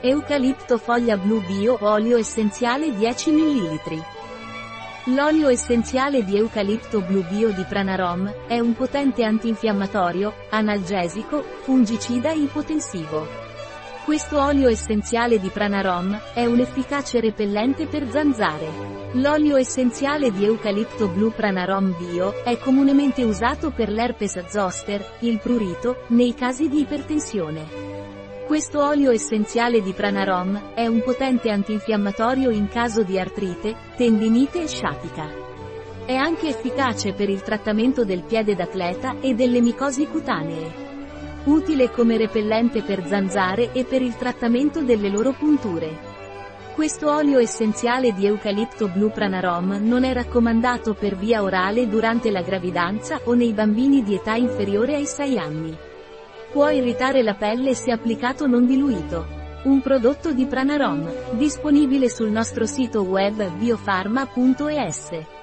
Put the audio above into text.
Eucalipto foglia blu bio olio essenziale 10 ml. L'olio essenziale di eucalipto blu bio di Pranarom è un potente antinfiammatorio, analgesico, fungicida e ipotensivo. Questo olio essenziale di Pranarom è un efficace repellente per zanzare. L'olio essenziale di eucalipto blu Pranarom bio è comunemente usato per l'herpes zoster, il prurito, nei casi di ipertensione. Questo olio essenziale di Pranarom è un potente antinfiammatorio in caso di artrite, tendinite e sciatica. È anche efficace per il trattamento del piede d'atleta e delle micosi cutanee. Utile come repellente per zanzare e per il trattamento delle loro punture. Questo olio essenziale di eucalipto blu Pranarom non è raccomandato per via orale durante la gravidanza o nei bambini di età inferiore ai 6 anni. Può irritare la pelle se applicato non diluito. Un prodotto di Pranarom, disponibile sul nostro sito web biofarma.es.